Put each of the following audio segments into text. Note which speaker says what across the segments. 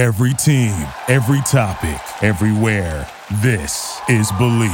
Speaker 1: Every team, every topic, everywhere. This is Believe.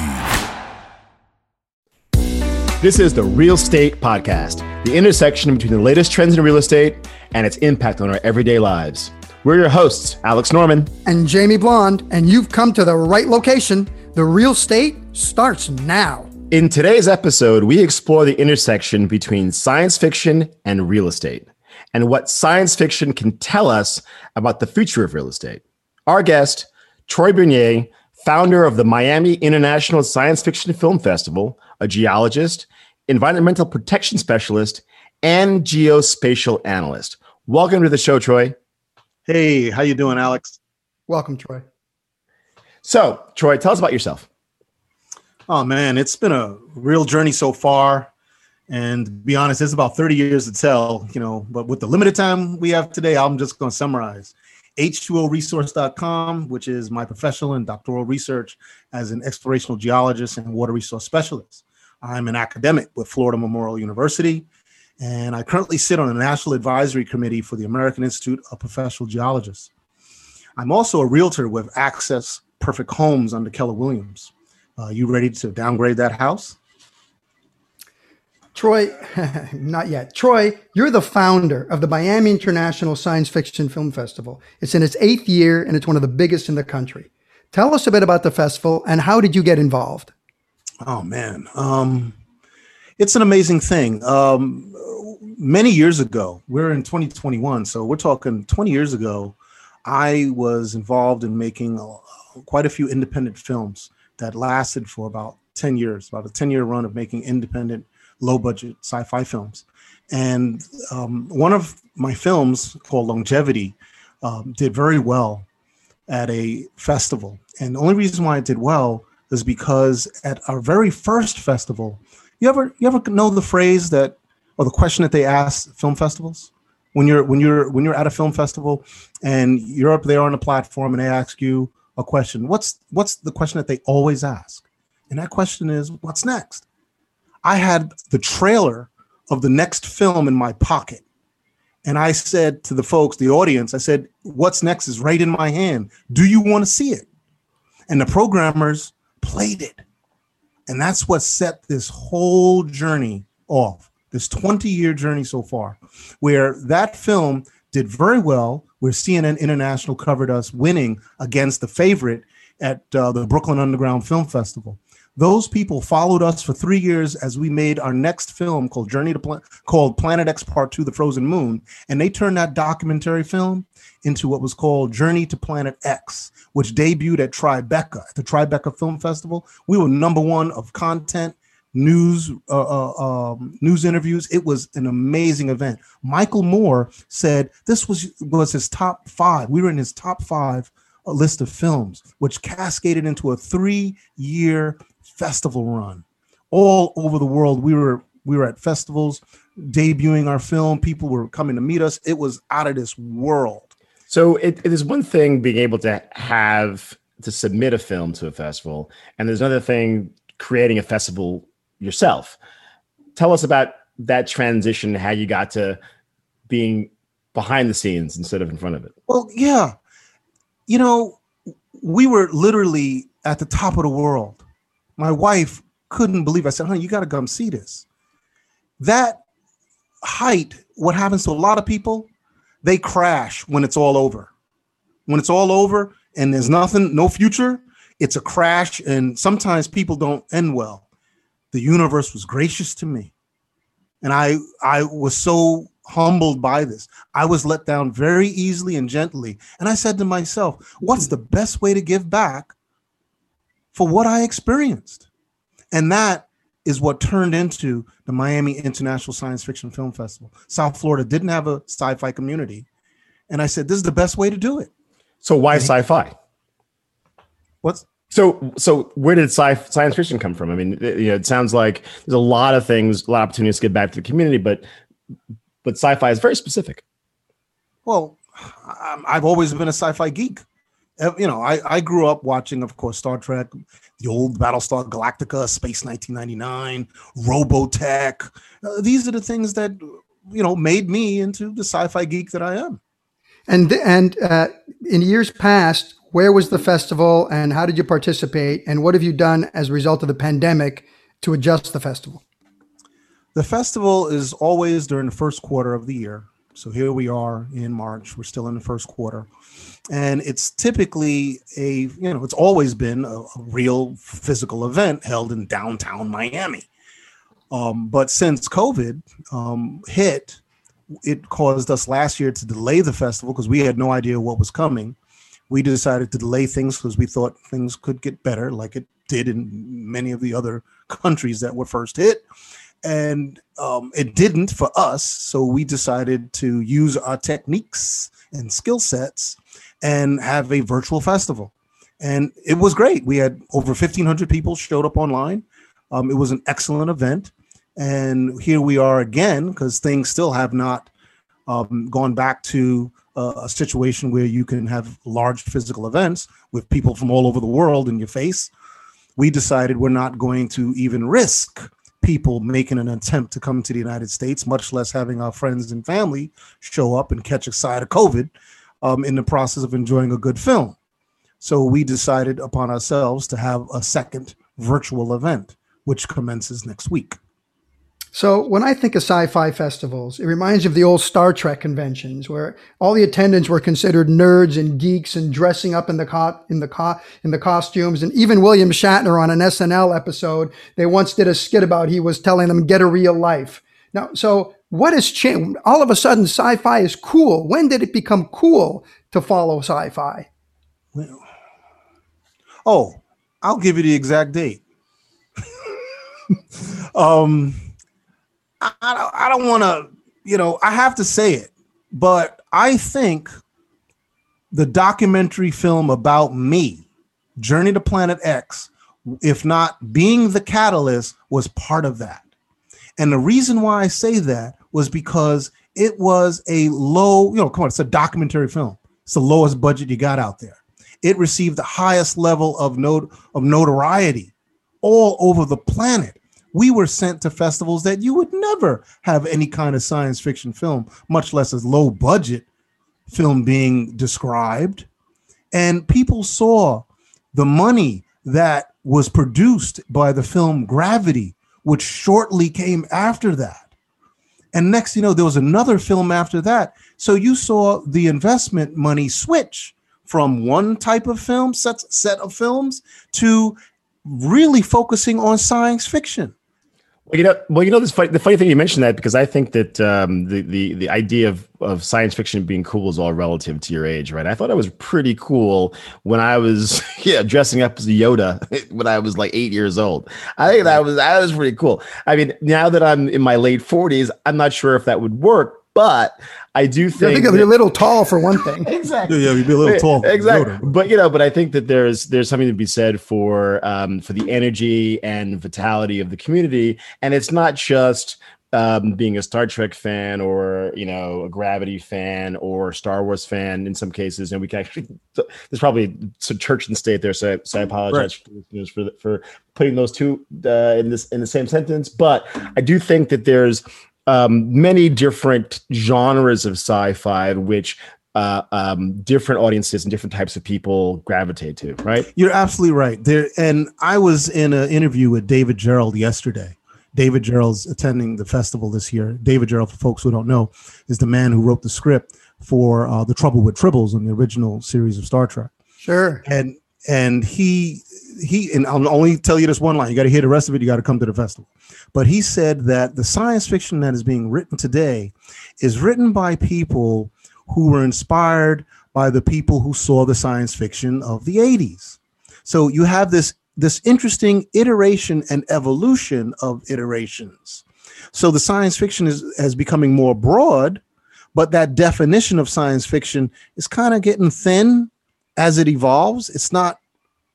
Speaker 2: This is the Real State Podcast, the intersection between the latest trends in real estate and its impact on our everyday lives. We're your hosts, Alex Norman
Speaker 3: and Jamie Blonde, and you've come to the right location. The Real State starts now.
Speaker 2: In today's episode, we explore the intersection between science fiction and real estate and what science fiction can tell us about the future of real estate. Our guest, Troy Bernier, founder of the Miami International Science Fiction Film Festival, a geologist, environmental protection specialist, and geospatial analyst. Welcome to the show, Troy.
Speaker 4: Hey, how you doing, Alex?
Speaker 3: Welcome, Troy.
Speaker 2: So, Troy, tell us about yourself.
Speaker 4: Oh man, it's been a real journey so far. And be honest, it's about 30 years to tell, you know, but with the limited time we have today, I'm just going to summarize. H2OResource.com, which is my professional and doctoral research as an explorational geologist and water resource specialist. I'm an academic with Florida Memorial University, and I currently sit on the National Advisory Committee for the American Institute of Professional Geologists. I'm also a realtor with Access Perfect Homes under Keller Williams. Uh, you ready to downgrade that house?
Speaker 3: Troy, not yet. Troy, you're the founder of the Miami International Science Fiction Film Festival. It's in its eighth year and it's one of the biggest in the country. Tell us a bit about the festival and how did you get involved?
Speaker 4: Oh man, um, it's an amazing thing. Um, many years ago, we're in 2021, so we're talking 20 years ago. I was involved in making uh, quite a few independent films that lasted for about 10 years, about a 10 year run of making independent low budget sci-fi films. And um, one of my films called Longevity um, did very well at a festival. And the only reason why it did well is because at our very first festival, you ever you ever know the phrase that or the question that they ask film festivals when you're when you're when you're at a film festival and you're up there on the platform and they ask you a question. What's what's the question that they always ask? And that question is, what's next? I had the trailer of the next film in my pocket. And I said to the folks, the audience, I said, What's next is right in my hand. Do you want to see it? And the programmers played it. And that's what set this whole journey off, this 20 year journey so far, where that film did very well, where CNN International covered us winning against the favorite at uh, the Brooklyn Underground Film Festival. Those people followed us for three years as we made our next film called Journey to Pla- called Planet X Part Two: The Frozen Moon, and they turned that documentary film into what was called Journey to Planet X, which debuted at Tribeca, at the Tribeca Film Festival. We were number one of content, news, uh, uh, um, news interviews. It was an amazing event. Michael Moore said this was was his top five. We were in his top five uh, list of films, which cascaded into a three-year festival run all over the world. We were we were at festivals debuting our film. People were coming to meet us. It was out of this world.
Speaker 2: So it, it is one thing being able to have to submit a film to a festival, and there's another thing creating a festival yourself. Tell us about that transition, how you got to being behind the scenes instead of in front of it.
Speaker 4: Well, yeah. You know, we were literally at the top of the world my wife couldn't believe. It. I said, "Honey, you got to come see this." That height, what happens to a lot of people, they crash when it's all over. When it's all over and there's nothing, no future, it's a crash, and sometimes people don't end well. The universe was gracious to me, and I I was so humbled by this. I was let down very easily and gently, and I said to myself, "What's the best way to give back for what I experienced. And that is what turned into the Miami International Science Fiction Film Festival. South Florida didn't have a sci fi community. And I said, this is the best way to do it.
Speaker 2: So why sci fi?
Speaker 4: What's
Speaker 2: so so where did sci- science fiction come from? I mean, it, you know, it sounds like there's a lot of things, a lot of opportunities to get back to the community, but but sci-fi is very specific.
Speaker 4: Well, I've always been a sci-fi geek you know, I, I grew up watching, of course, Star Trek, the old Battlestar Galactica, Space 1999, Robotech. Uh, these are the things that, you know, made me into the sci fi geek that I am.
Speaker 3: And and uh, in years past, where was the festival, and how did you participate, and what have you done as a result of the pandemic to adjust the festival?
Speaker 4: The festival is always during the first quarter of the year. So here we are in March. We're still in the first quarter. And it's typically a, you know, it's always been a, a real physical event held in downtown Miami. Um, but since COVID um, hit, it caused us last year to delay the festival because we had no idea what was coming. We decided to delay things because we thought things could get better, like it did in many of the other countries that were first hit and um, it didn't for us. So we decided to use our techniques and skill sets and have a virtual festival. And it was great. We had over 1,500 people showed up online. Um, it was an excellent event. And here we are again because things still have not um, gone back to uh, a situation where you can have large physical events with people from all over the world in your face. We decided we're not going to even risk people making an attempt to come to the United States, much less having our friends and family show up and catch a side of COVID um, in the process of enjoying a good film. So we decided upon ourselves to have a second virtual event, which commences next week.
Speaker 3: So when I think of sci-fi festivals, it reminds me of the old Star Trek conventions where all the attendants were considered nerds and geeks and dressing up in the co- in the co- in the costumes. And even William Shatner on an SNL episode, they once did a skit about he was telling them get a real life. Now, so what has changed? All of a sudden, sci-fi is cool. When did it become cool to follow sci-fi?
Speaker 4: Well, oh, I'll give you the exact date. um I, don't, I don't want to, you know, I have to say it, but I think the documentary film about me, Journey to Planet X, if not being the catalyst, was part of that. And the reason why I say that was because it was a low, you know, come on, it's a documentary film. It's the lowest budget you got out there. It received the highest level of not- of notoriety all over the planet we were sent to festivals that you would never have any kind of science fiction film, much less a low budget film being described. And people saw the money that was produced by the film Gravity, which shortly came after that. And next, you know, there was another film after that. So you saw the investment money switch from one type of film, set, set of films, to really focusing on science fiction.
Speaker 2: Well, you know, well, you know, this funny, the funny thing you mentioned that because I think that um, the the the idea of of science fiction being cool is all relative to your age, right? I thought I was pretty cool when I was yeah dressing up as a Yoda when I was like eight years old. I think that was that was pretty cool. I mean, now that I'm in my late forties, I'm not sure if that would work, but I do think,
Speaker 3: I think
Speaker 2: that,
Speaker 3: you're a little tall for one thing.
Speaker 2: exactly.
Speaker 4: Yeah, you'd be a little tall.
Speaker 2: Exactly. But you know, but I think that there's there's something to be said for um, for the energy and vitality of the community, and it's not just um, being a Star Trek fan or you know a Gravity fan or Star Wars fan in some cases, and we can actually there's probably some church and state there, so, so I apologize right. for, for for putting those two uh, in this in the same sentence. But I do think that there's um, many different genres of sci-fi which uh, um, different audiences and different types of people gravitate to right?
Speaker 4: You're absolutely right. There and i was in an interview with david Gerrold yesterday. David gerrold's attending the festival this year. David Gerrold, for folks who don't know is the man who wrote the script for uh, the trouble with tribbles in the original series of star trek.
Speaker 3: Sure.
Speaker 4: And and he he and I'll only tell you this one line. You got to hear the rest of it. You got to come to the festival. But he said that the science fiction that is being written today is written by people who were inspired by the people who saw the science fiction of the 80s. So you have this this interesting iteration and evolution of iterations. So the science fiction is as becoming more broad, but that definition of science fiction is kind of getting thin as it evolves. It's not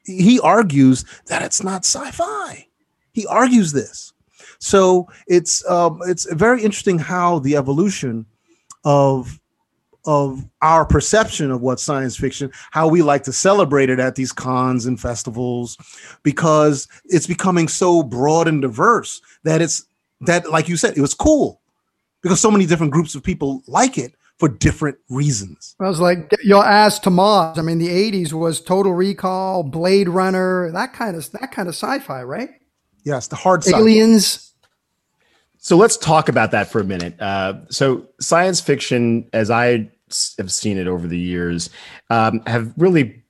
Speaker 4: he argues that it's not sci-fi. He argues this. So it's um, it's very interesting how the evolution of of our perception of what science fiction, how we like to celebrate it at these cons and festivals, because it's becoming so broad and diverse that it's that, like you said, it was cool because so many different groups of people like it for different reasons.
Speaker 3: I was like, your ass to Mars. I mean, the '80s was Total Recall, Blade Runner, that kind of that kind of sci-fi, right?
Speaker 4: Yes, the hard sci-fi.
Speaker 3: Aliens.
Speaker 2: So let's talk about that for a minute. Uh, so science fiction, as I have seen it over the years, um, have really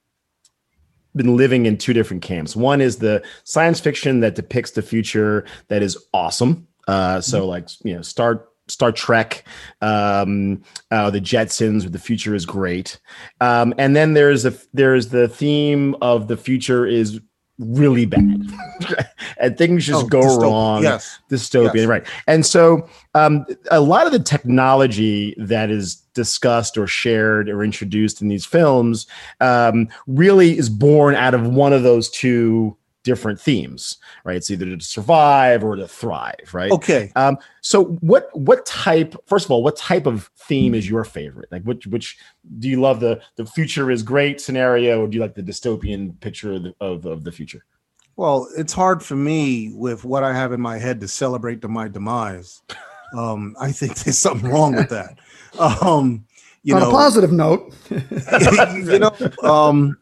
Speaker 2: been living in two different camps. One is the science fiction that depicts the future that is awesome. Uh, so like you know, Star Star Trek, um, uh, the Jetsons, where the future is great. Um, and then there's a there's the theme of the future is really bad, and things just
Speaker 4: Oh,
Speaker 2: go
Speaker 4: dystopian.
Speaker 2: wrong
Speaker 4: Yes.
Speaker 2: dystopian,
Speaker 4: Yes.
Speaker 2: right? And so, um, a lot of the technology that is discussed or shared or introduced in these films um, really is born out of one of those two different themes, right? It's either to survive or to thrive, right?
Speaker 4: Okay.
Speaker 2: Um, so what what type? First of all, what type of theme is your favorite? Like, which which do you love? The the future is great scenario, or do you like the dystopian picture of the, of, of the future?
Speaker 4: Well, it's hard for me with what I have in my head to celebrate to my demise. Um, I think there's something wrong with that. Um, you
Speaker 3: On
Speaker 4: know,
Speaker 3: a positive note,
Speaker 4: you know, um,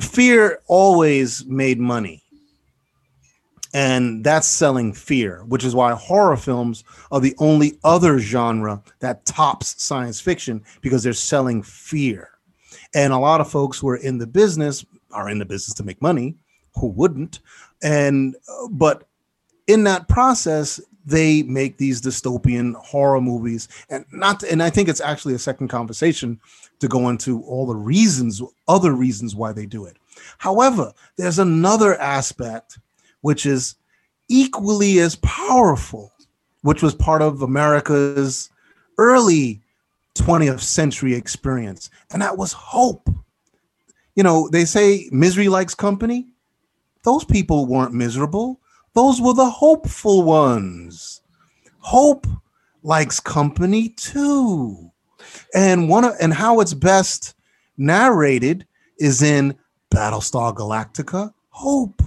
Speaker 4: fear always made money. And that's selling fear, which is why horror films are the only other genre that tops science fiction because they're selling fear. And a lot of folks who are in the business are in the business to make money. Who wouldn't? And, uh, but in that process, they make these dystopian horror movies. And not, and I think it's actually a second conversation to go into all the reasons, other reasons why they do it. However, there's another aspect which is equally as powerful, which was part of America's early 20th century experience, and that was hope. You know, they say misery likes company. Those people weren't miserable, those were the hopeful ones. Hope likes company too and one of, and how it's best narrated is in Battlestar Galactica. Hope,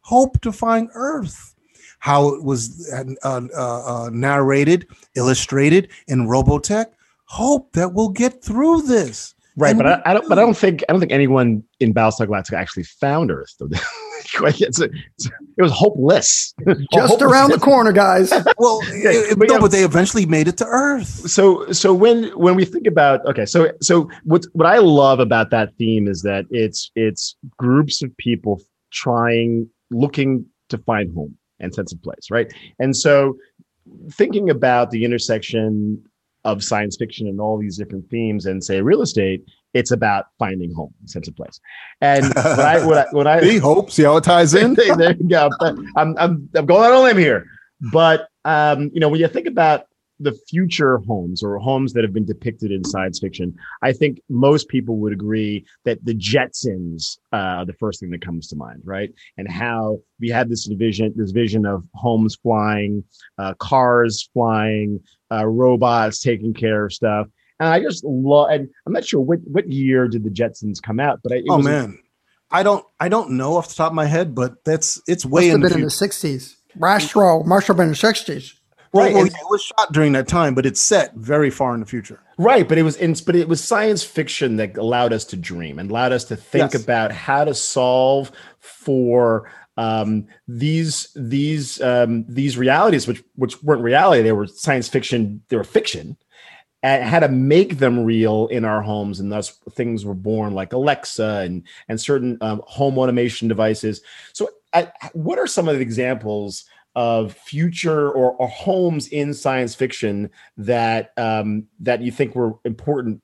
Speaker 4: hope to find Earth. How it was uh, uh, uh, narrated, illustrated in Robotech. Hope that we'll get through this.
Speaker 2: Right,
Speaker 4: And
Speaker 2: but I, I don't. But I don't think I don't think anyone in Battlestar Galactica actually found Earth. it's a- it's- it was hopeless.
Speaker 3: just
Speaker 2: Hopeless.
Speaker 3: around the corner, guys.
Speaker 4: Well,
Speaker 2: Yeah,
Speaker 4: it-
Speaker 2: but
Speaker 4: no,
Speaker 2: yeah.
Speaker 4: but they eventually made it to Earth.
Speaker 2: So, so when when we think about okay, so so what what I love about that theme is that it's it's groups of people trying, looking to find home and sense of place, right? And so, thinking about the intersection of science fiction and all these different themes and say real estate, it's about finding home, sense of place. And when I when I, when I
Speaker 4: See, hope. See how it ties in.
Speaker 2: there you go. I'm, I'm, I'm going on a limb here. But, um, you know, when you think about the future homes or homes that have been depicted in science fiction, I think most people would agree that the Jetsons uh, are the first thing that comes to mind, right? And how we had this vision, this vision of homes flying, uh, cars flying, uh, robots taking care of stuff. And I just love, and I'm not sure what, what year did the Jetsons come out, but I, it
Speaker 4: Oh
Speaker 2: was
Speaker 4: man, I don't I don't know off the top of my head, but that's it's way
Speaker 3: Must
Speaker 4: in
Speaker 3: have
Speaker 4: the
Speaker 3: been in the '60s. Rastro, must have been in the '60s.
Speaker 4: Right,
Speaker 2: Right,
Speaker 4: well, yeah, it was shot during that time, but it's set very far in the future.
Speaker 2: Right, but it was in, but it was science fiction that allowed us to dream and allowed us to think
Speaker 4: Yes.
Speaker 2: about how to solve for um, these these um, these realities, which which weren't reality; they were science fiction. They were fiction, and had to make them real in our homes, and thus things were born like Alexa and and certain um, home automation devices. So, I, what are some of the examples? Of future or, or homes in science fiction that um, that you think were important,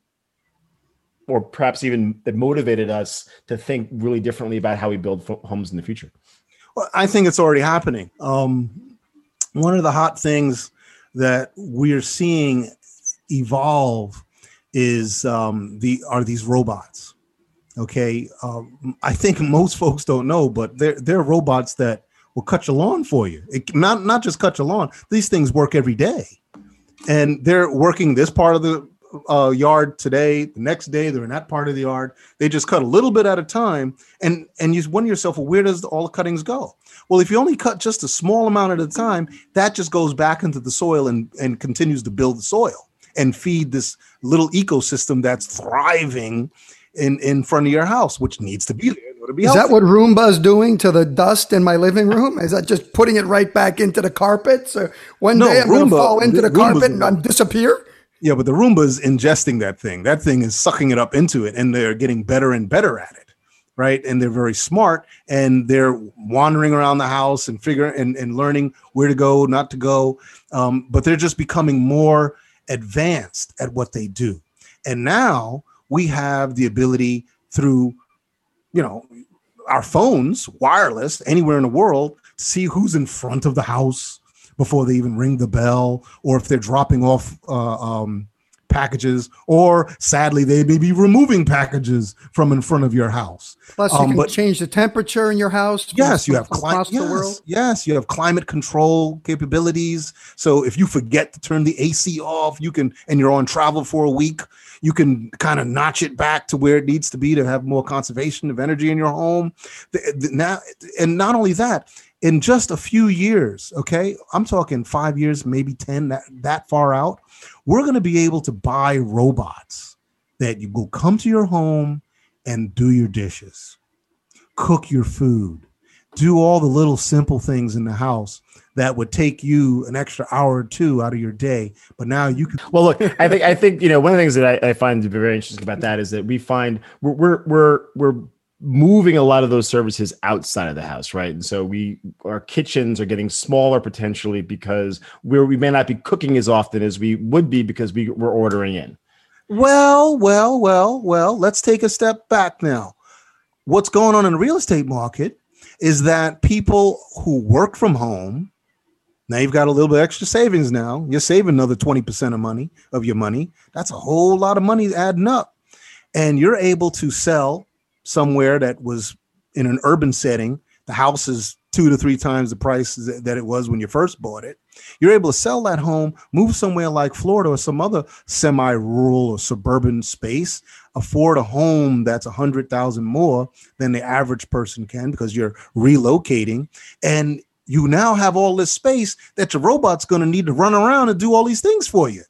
Speaker 2: or perhaps even that motivated us to think really differently about how we build homes in the future.
Speaker 4: Well, I think it's already happening. Um, one of the hot things that we're seeing evolve is um, the are these robots. Okay, um, I think most folks don't know, but they're they're robots that will cut your lawn for you. It, not not just cut your lawn. These things work every day, and they're working this part of the uh, yard today. The next day they're in that part of the yard. They just cut a little bit at a time, and and you wonder yourself, well, where does all the cuttings go? Well, if you only cut just a small amount at a time, that just goes back into the soil and and continues to build the soil. and feed this little ecosystem that's thriving in in front of your house, which needs to be there.
Speaker 3: Is healthy. that what Roomba's doing to the dust in my living room? Is that just putting it right back into the carpet? So one no, day I'm going to fall into the, the carpet and disappear.
Speaker 4: Yeah, but the Roomba's ingesting that thing. That thing is sucking it up into it, and they're getting better and better at it right? And they're very smart and they're wandering around the house and figuring and, and learning where to go, not to go. Um, but they're just becoming more advanced at what they do. And now we have the ability through, you know, our phones, wireless, anywhere in the world, to see who's in front of the house before they even ring the bell, or if they're dropping off uh, um, packages, or sadly, they may be removing packages from in front of your house.
Speaker 3: Plus, you um, can but, change the temperature in your house.
Speaker 4: Yes, you have cli- yes, yes, you have climate control capabilities. So if you forget to turn the AC off, you can, and you're on travel for a week, you can kind of notch it back to where it needs to be to have more conservation of energy in your home. The, the, now, and not only that, in just a few years, okay, I'm talking five years, maybe 10, that, that far out, we're going to be able to buy robots that you will come to your home and do your dishes, cook your food, do all the little simple things in the house that would take you an extra hour or two out of your day. But now you can.
Speaker 2: Well, look, I think I think you know one of the things that I, I find to be very interesting about that is that we find we're we're we're, we're moving a lot of those services outside of the house right? And so we our kitchens are getting smaller potentially because we're we may not be cooking as often as we would be because we, we're ordering in.
Speaker 4: Well well well well let's take a step back now. What's going on in the real estate market is that people who work from home now you've got a little bit extra savings now. You're saving another 20% of money of your money. That's a whole lot of money adding up. And you're able to sell somewhere that was in an urban setting, the house is two to three times the price that it was when you first bought it. You're able to sell that home, move somewhere like Florida or some other semi-rural or suburban space, afford a home that's a hundred thousand more than the average person can because you're relocating, and you now have all this space that your robot's going to need to run around and do all these things for you.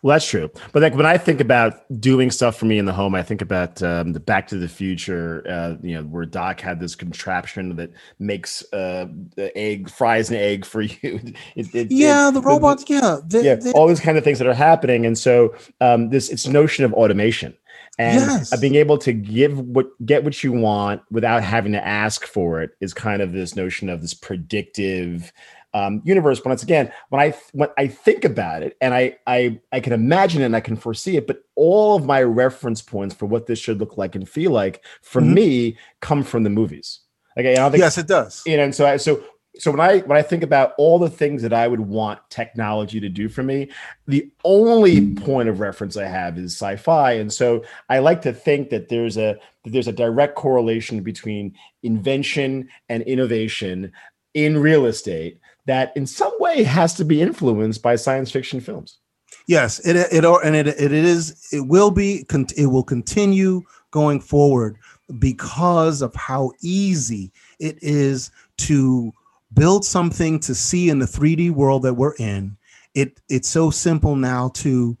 Speaker 2: Well, that's true. But like when I think about doing stuff for me in the home, I think about um, the Back to the Future, uh, you know, where Doc had this contraption that makes uh, the egg, fries an egg for you.
Speaker 4: It, it, yeah, it, the robots. The, yeah,
Speaker 2: they, yeah, they, all these kind of things that are happening, and so um, this it's notion of automation and yes. being able to give what get what you want without having to ask for it is kind of this notion of this predictive um, universe. Once again, when I when I think about it, and I I I can imagine it and I can foresee it, but all of my reference points for what this should look like and feel like for mm-hmm. me come from the movies. Okay,
Speaker 4: think, yes, it does.
Speaker 2: You know, and so I so so when I when I think about all the things that I would want technology to do for me, the only point of reference I have is sci-fi, and so I like to think that there's a that there's a direct correlation between invention and innovation in real estate that in some way has to be influenced by science fiction films.
Speaker 4: Yes, it it and it it is it will be it will continue going forward because of how easy it is to build something to see in the 3D world that we're in. It it's so simple now to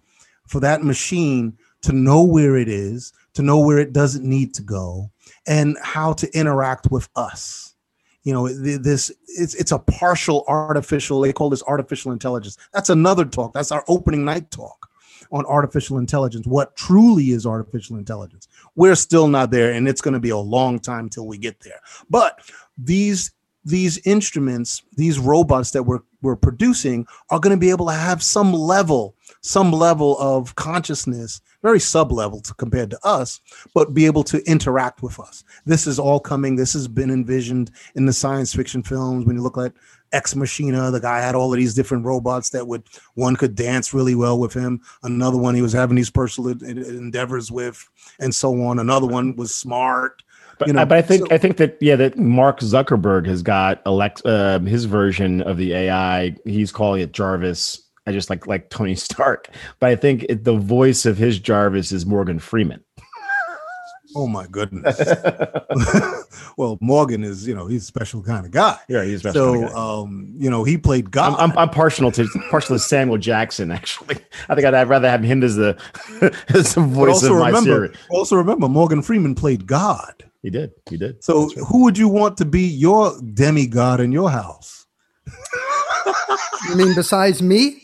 Speaker 4: for that machine to know where it is, to know where it doesn't need to go, and how to interact with us you know this it's it's a partial artificial they call this artificial intelligence. That's another talk. That's our opening night talk on artificial intelligence what truly is artificial intelligence. We're still not there and it's going to be a long time till we get there. But these these instruments these robots that we're we're producing are going to be able to have some level some level of consciousness, very sub level compared to us, but be able to interact with us. This is all coming. This has been envisioned in the science fiction films. When you look at Ex Machina, the guy had all of these different robots that would one could dance really well with him. Another one he was having these personal endeavors with, and so on. Another one was smart.
Speaker 2: But, you know, but I think so, I think that yeah that Mark Zuckerberg has got elect uh, his version of the AI. He's calling it Jarvis I just like like Tony Stark, but I think it, the voice of his Jarvis is Morgan Freeman.
Speaker 4: Oh my goodness. well, Morgan is, you know, he's a special kind of guy.
Speaker 2: Yeah, he's a special
Speaker 4: So,
Speaker 2: kind of guy.
Speaker 4: um, you know, he played God.
Speaker 2: I'm, I'm, I'm partial to partial to Samuel Jackson. Actually, I think I'd, I'd rather have him as the as the voice
Speaker 4: also
Speaker 2: of my
Speaker 4: remember,
Speaker 2: series.
Speaker 4: also remember, Morgan Freeman played God.
Speaker 2: He did. He did.
Speaker 4: So, who would you want to be your demigod in your house?
Speaker 3: You mean besides me?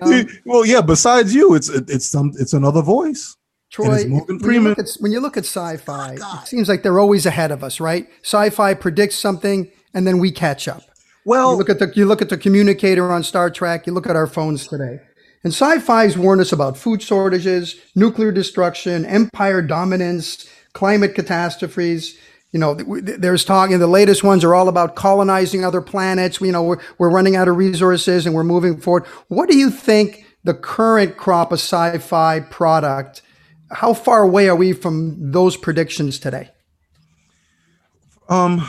Speaker 3: Um,
Speaker 4: well, yeah. Besides you, it's it's some it's another voice.
Speaker 3: Troy,
Speaker 4: Morgan
Speaker 3: when you, look at, when you look at sci-fi, it seems like they're always ahead of us, right? Sci-fi predicts something, and then we catch up.
Speaker 4: Well,
Speaker 3: You look at the you look at the communicator on Star Trek. You look at our phones today, and sci-fi's warned us about food shortages, nuclear destruction, empire dominance, climate catastrophes. You know, th- th- there's talking. The latest ones are all about colonizing other planets. You know, we're we're running out of resources and we're moving forward. What do you think the current crop of sci-fi product? How far away are we from those predictions today?
Speaker 4: Um,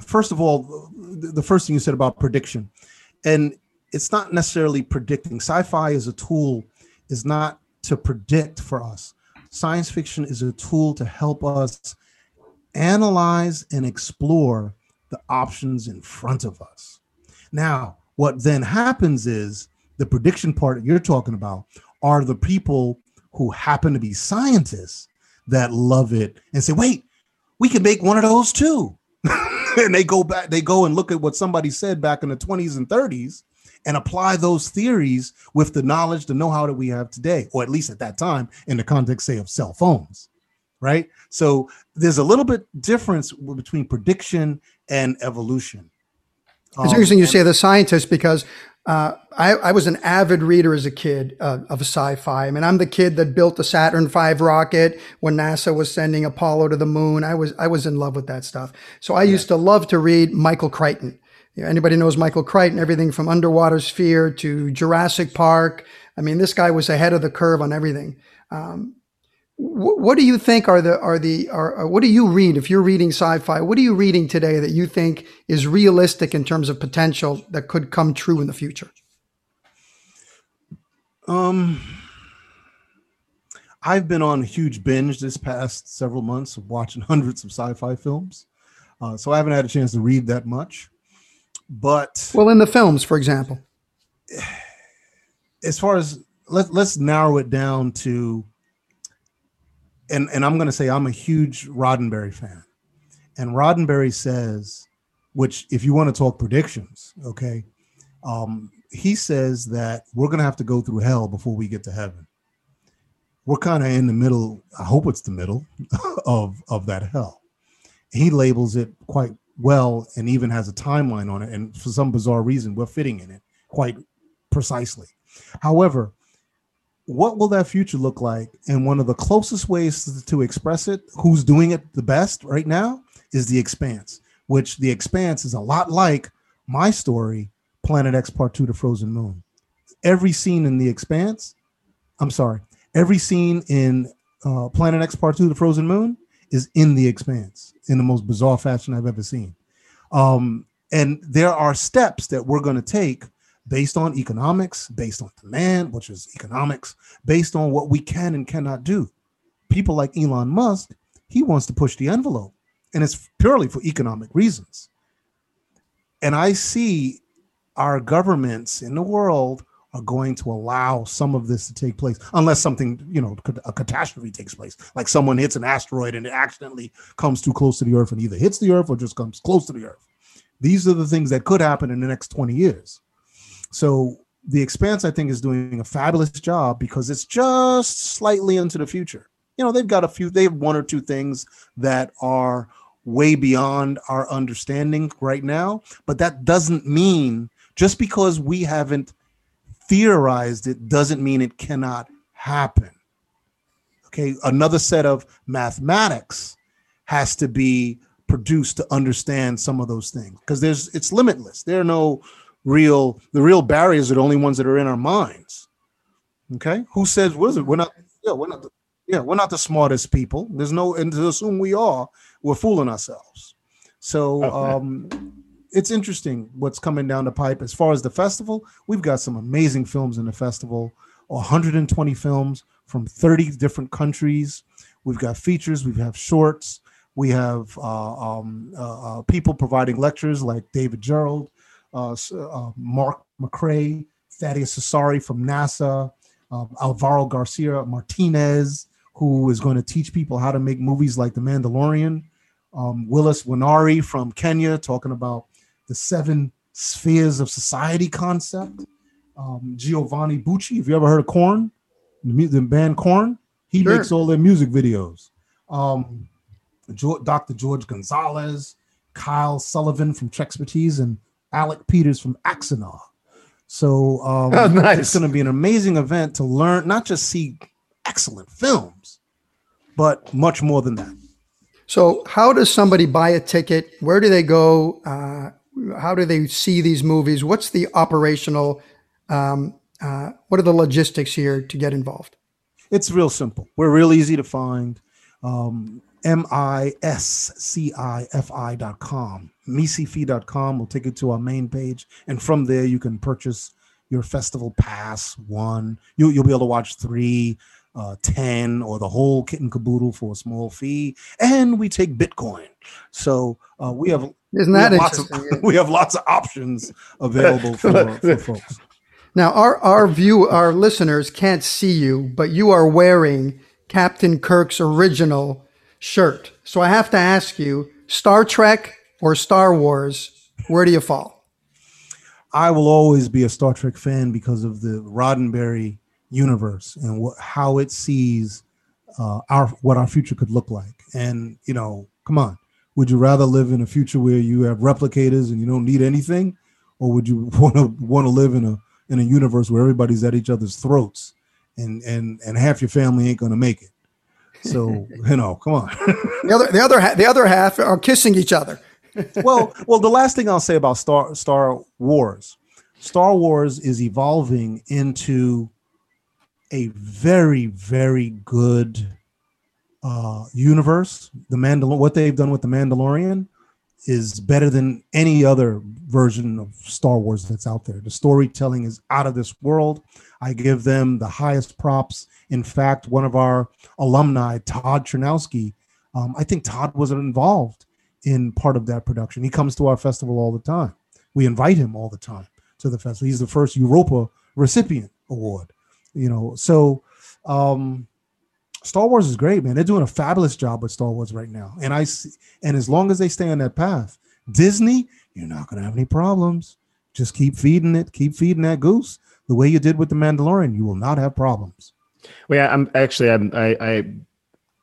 Speaker 4: first of all, the the first thing you said about prediction, and it's not necessarily predicting. Sci-fi is a tool, is not to predict for us. Science fiction is a tool to help us analyze and explore the options in front of us. Now, what then happens is the prediction part you're talking about are the people who happen to be scientists that love it and say, wait, we can make one of those too. and they go back, they go and look at what somebody said back in the 20s and 30s and apply those theories with the knowledge, the know-how that we have today, or at least at that time in the context, say, of cell phones. Right. So there's a little bit difference between prediction and evolution.
Speaker 3: It's
Speaker 4: Um,
Speaker 3: interesting you
Speaker 4: and-
Speaker 3: say the scientist because uh, I, I was an avid reader as a kid uh, of sci-fi. I mean, I'm the kid that built the Saturn V rocket when NASA was sending Apollo to the moon. I was I was in love with that stuff. So I used to love to read Michael Crichton. You know, anybody knows Michael Crichton? Everything from Underwater Sphere to Jurassic Park. I mean, this guy was ahead of the curve on everything. Um, what do you think are the are the are, are what do you read if you're reading sci-fi? What are you reading today that you think is realistic in terms of potential that could come true in the future?
Speaker 4: Um, I've been on a huge binge this past several months of watching hundreds of sci-fi films, uh, so I haven't had a chance to read that much. But
Speaker 3: Well, in the films, for example.
Speaker 4: as far as let let's narrow it down to, and and I'm going to say I'm a huge Roddenberry fan, and Roddenberry says, which if you want to talk predictions, okay, um, he says that we're going to have to go through hell before we get to heaven. We're kind of in the middle. I hope it's the middle of of that hell. He labels it quite well and even has a timeline on it. And for some bizarre reason, we're fitting in it quite precisely. However, what will that future look like? And one of the closest ways to, express it, who's doing it the best right now, is the expanse, which the expanse is a lot like my story, Planet X Part Two, The Frozen Moon. Every scene in the expanse, I'm sorry, every scene in uh, Planet X Part Two, The Frozen Moon, is in the expanse in the most bizarre fashion I've ever seen. Um, and there are steps that we're going to take based on economics, based on demand, which is economics, based on what we can and cannot do. People like Elon Musk, he wants to push the envelope, and it's purely for economic reasons. And I see our governments in the world are going to allow some of this to take place unless something, you know, a catastrophe takes place. Like someone hits an asteroid and it accidentally comes too close to the earth and either hits the earth or just comes close to the earth. These are the things that could happen in the next 20 years. So the expanse, I think, is doing a fabulous job because it's just slightly into the future. You know, they've got a few, they have one or two things that are way beyond our understanding right now. But that doesn't mean just because we haven't theorized it doesn't mean it cannot happen. Okay, another set of mathematics has to be produced to understand some of those things because there's it's limitless. There are no real the real barriers are the only ones that are in our minds. Okay, who says we're we're not yeah we're not the, yeah we're not the smartest people. There's no and to assume we are we're fooling ourselves. So
Speaker 2: Okay.
Speaker 4: um, it's interesting what's coming down the pipe as far as the festival. We've got some amazing films in the festival. 120 films from 30 different countries. we've got features, we have shorts, we have uh, um, uh, uh, people providing lectures like David uh, Mark McCrae, Thaddeus Cesari from NASA, um, Alvaro Garcia Martinez, who is going to teach people how to make movies like The Mandalorian, um, Willis Nwaneri from Kenya talking about the seven spheres of society concept. Um, Giovanni Bucci, have you ever heard of Korn? The, the band Korn? He sure. makes all their music videos. Um, Dr. George Gonzalez, Kyle Sullivan from Trexpertise, and Alec Peters from Axanar. So um, oh, nice. it's going to be an amazing event to learn, not just see excellent films, but much more than that.
Speaker 3: So, how does somebody buy a ticket? Where do they go? Uh, how do they see these movies? What's the operational? Um, uh, what are the logistics here to get involved?
Speaker 4: It's real simple. We're real easy to find. Um, M-I-S-C-I-F-I dot com. MiSciFi.com will take you to our main page. And from there, you can purchase your festival pass one. You, you'll be able to watch three, uh, 10, or the whole kit and caboodle for a small fee. And we take Bitcoin. So uh, we have
Speaker 3: isn't that
Speaker 4: we have, lots of, we have lots of options available for, for folks.
Speaker 3: Now, our, our view, our listeners can't see you, but you are wearing Captain Kirk's original shirt. So I have to ask you Star Trek or Star Wars, where do you fall?
Speaker 4: I will always be a Star Trek fan because of the Roddenberry universe and what, how it sees uh, our what our future could look like. And you know, come on, would you rather live in a future where you have replicators and you don't need anything, or would you want to want to live in a in a universe where everybody's at each other's throats and and and half your family ain't going to make it? So you know, come on.
Speaker 3: the other, the other, the other half are kissing each other.
Speaker 4: Well, well, the last thing I'll say about Star Star Wars, Star Wars is evolving into a very, very good uh, universe. The Mandal- what they've done with the Mandalorian is better than any other version of Star Wars that's out there. The storytelling is out of this world. I give them the highest props. In fact, one of our alumni, Todd Chernowski, um, I think Todd was involved in part of that production. He comes to our festival all the time. We invite him all the time to the festival. He's the first Europa recipient award. You know, so um, Star Wars is great, man. They're doing a fabulous job with Star Wars right now, and I see, and as long as they stay on that path, Disney, you're not going to have any problems. Just keep feeding it, keep feeding that goose the way you did with the Mandalorian. You will not have problems.
Speaker 2: Well, yeah, I'm actually I'm, I, I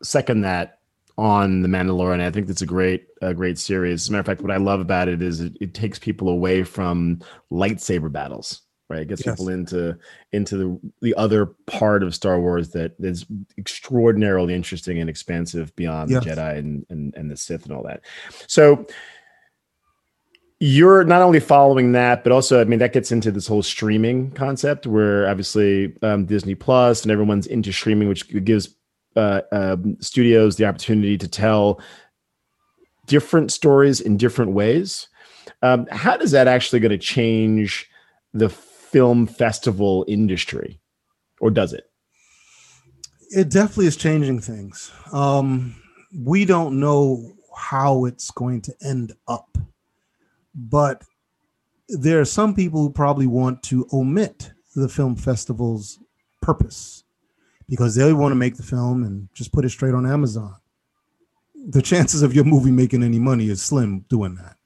Speaker 2: second that on the Mandalorian. I think that's a great a great series. As a matter of fact, what I love about it is it, it takes people away from lightsaber battles. Right, it gets yes. people into into the the other part of Star Wars that is extraordinarily interesting and expansive beyond yes. the Jedi and, and and the Sith and all that. So you're not only following that, but also, I mean, that gets into this whole streaming concept where obviously um, Disney Plus and everyone's into streaming, which gives uh, um, studios the opportunity to tell different stories in different ways. Um, how does that actually going to change the film festival industry, or does it?
Speaker 4: It definitely is changing things. Um, we don't know how it's going to end up but there are some people who probably want to omit the film festival's purpose because they want to make the film and just put it straight on Amazon. The chances of your movie making any money is slim doing that.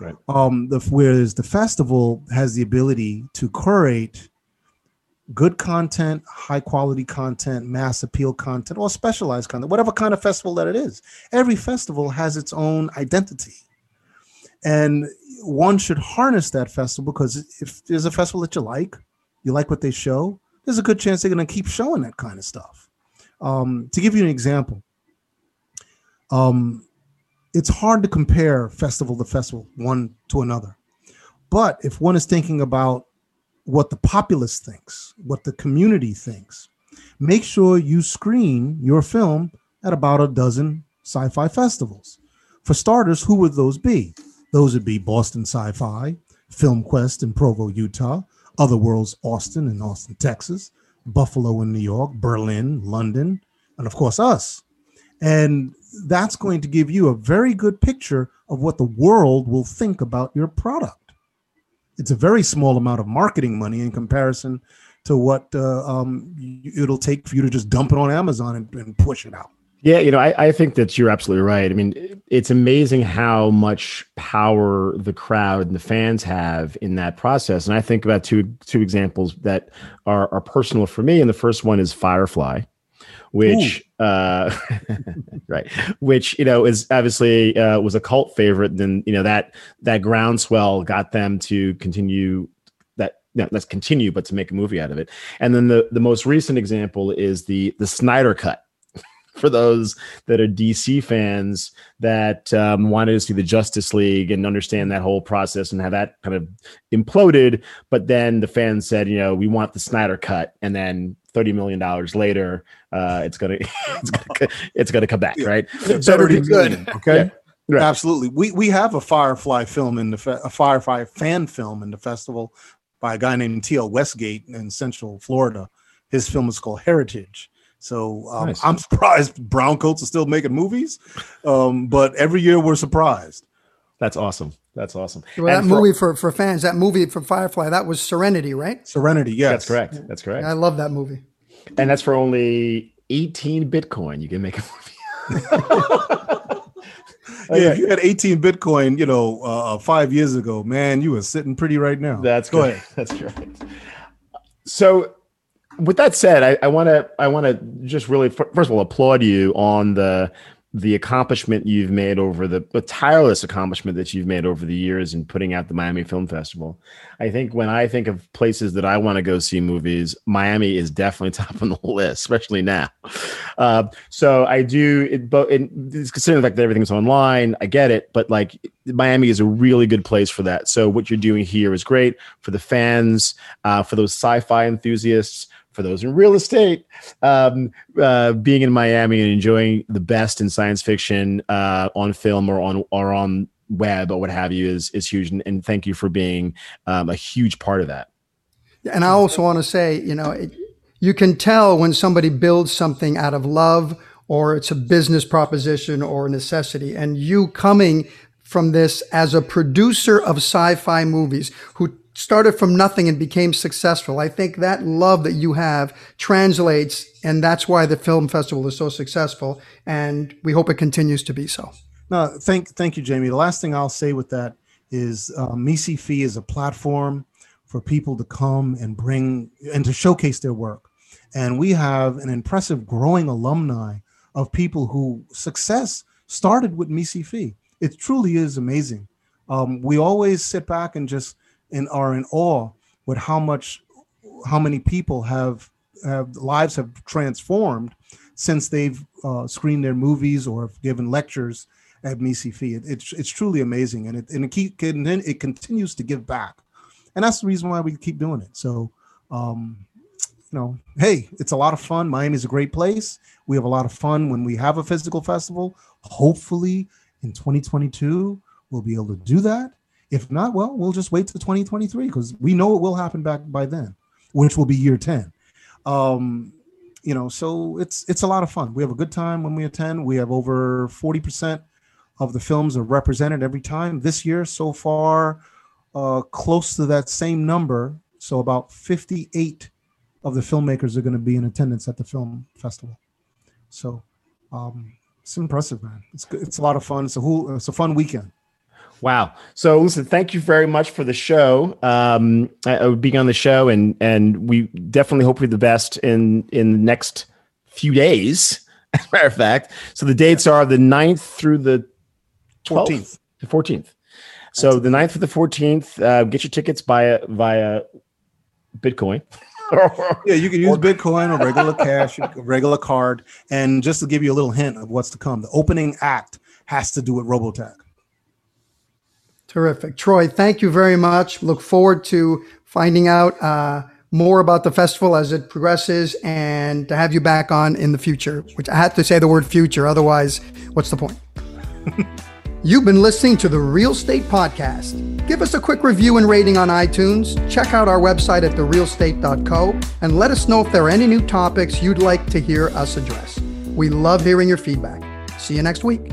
Speaker 2: Right.
Speaker 4: Um, the, whereas the festival has the ability to curate good content, high quality content, mass appeal content, or specialized content, whatever kind of festival that it is. Every festival has its own identity. And one should harness that festival because if there's a festival that you like, you like what they show, there's a good chance they're going to keep showing that kind of stuff. Um, to give you an example, um, it's hard to compare festival to festival, one to another. But if one is thinking about what the populace thinks, what the community thinks, make sure you screen your film at about a dozen sci fi festivals. For starters, who would those be? Those would be Boston Sci Fi, Film Quest in Provo, Utah, Other Worlds Austin in Austin, Texas, Buffalo in New York, Berlin, London, and of course us. And that's going to give you a very good picture of what the world will think about your product. It's a very small amount of marketing money in comparison to what uh, um, it'll take for you to just dump it on Amazon and, and push it out.
Speaker 2: Yeah, you know, I, I think that you're absolutely right. I mean, it's amazing how much power the crowd and the fans have in that process. And I think about two two examples that are, are personal for me. And the first one is Firefly, which uh, right, which you know is obviously uh, was a cult favorite. And Then you know that that groundswell got them to continue that you know, let's continue, but to make a movie out of it. And then the the most recent example is the the Snyder cut for those that are DC fans that um, wanted to see the Justice League and understand that whole process and how that kind of imploded. But then the fans said, you know, we want the Snyder cut, and then thirty million dollars later, uh, it's gonna it's gonna it's gonna come back, right?
Speaker 4: It's so already good. Okay. Yeah. Right. Absolutely. We we have a Firefly film in the fe- a Firefly fan film in the festival by a guy named T.L. Westgate in Central Florida. His film is called Heritage so um, nice. I'm surprised Browncoats are still making movies, um, but every year we're surprised.
Speaker 2: That's awesome. That's awesome.
Speaker 3: Well, that for, movie for, for fans, that movie for Firefly, that was Serenity, right?
Speaker 4: Serenity, yes.
Speaker 2: That's correct. That's correct.
Speaker 3: I love that movie.
Speaker 2: And that's for only 18 Bitcoin. You can make a movie.
Speaker 4: yeah, if you had 18 Bitcoin, you know, uh, five years ago, man, you were sitting pretty right now.
Speaker 2: That's Go ahead. That's right. So with that said, I want to I want to just really first of all applaud you on the the accomplishment you've made over the, the tireless accomplishment that you've made over the years in putting out the Miami Film Festival. I think when I think of places that I want to go see movies, Miami is definitely top on the list, especially now. Uh, so I do, it, but considering the fact that everything's online, I get it. But like Miami is a really good place for that. So what you're doing here is great for the fans, uh, for those sci-fi enthusiasts for those in real estate, um, uh, being in Miami and enjoying the best in science fiction uh, on film or on or on web or what have you is is huge. And, and thank you for being um, a huge part of that.
Speaker 3: And I also want to say, you know, it, you can tell when somebody builds something out of love or it's a business proposition or a necessity. And you coming from this as a producer of sci-fi movies who started from nothing and became successful. I think that love that you have translates, and that's why the film festival is so successful. And we hope it continues to be so.
Speaker 4: No, thank thank you, Jamie. The last thing I'll say with that is uh, MiSciFi is a platform for people to come and bring and to showcase their work. And we have an impressive growing alumni of people who success started with MiSciFi. It truly is amazing. Um, we always sit back and just and are in awe with how much how many people have have lives have transformed since they've uh, screened their movies or given lectures at Fee. It, it's it's truly amazing, and it and it, keep, it continues to give back, and that's the reason why we keep doing it. So, um, you know, hey, it's a lot of fun. Miami's a great place. We have a lot of fun when we have a physical festival. Hopefully, in 2022, we'll be able to do that. If not, well, we'll just wait to 2023 because we know it will happen back by then, which will be year 10. Um, you know, so it's it's a lot of fun. We have a good time when we attend. We have over 40% of the films are represented every time. This year, so far, uh, close to that same number. So about 58 of the filmmakers are going to be in attendance at the film festival. So um, it's impressive, man. It's it's a lot of fun. It's a whole, it's a fun weekend.
Speaker 2: Wow. So listen, thank you very much for the show, um, uh, being on the show, and and we definitely hope for the best in in the next few days. As a matter of fact, so the dates are the 9th through the 12th, 14th. The 14th. So the 9th through the 14th, uh, get your tickets via via Bitcoin.
Speaker 4: yeah, you can use Bitcoin or regular cash, regular card. And just to give you a little hint of what's to come, the opening act has to do with Robotech.
Speaker 3: Terrific. Troy, thank you very much. Look forward to finding out uh, more about the festival as it progresses and to have you back on in the future, which I had to say the word future. Otherwise, what's the point? You've been listening to the Real State Podcast. Give us a quick review and rating on iTunes. Check out our website at therealstate.co and let us know if there are any new topics you'd like to hear us address. We love hearing your feedback. See you next week.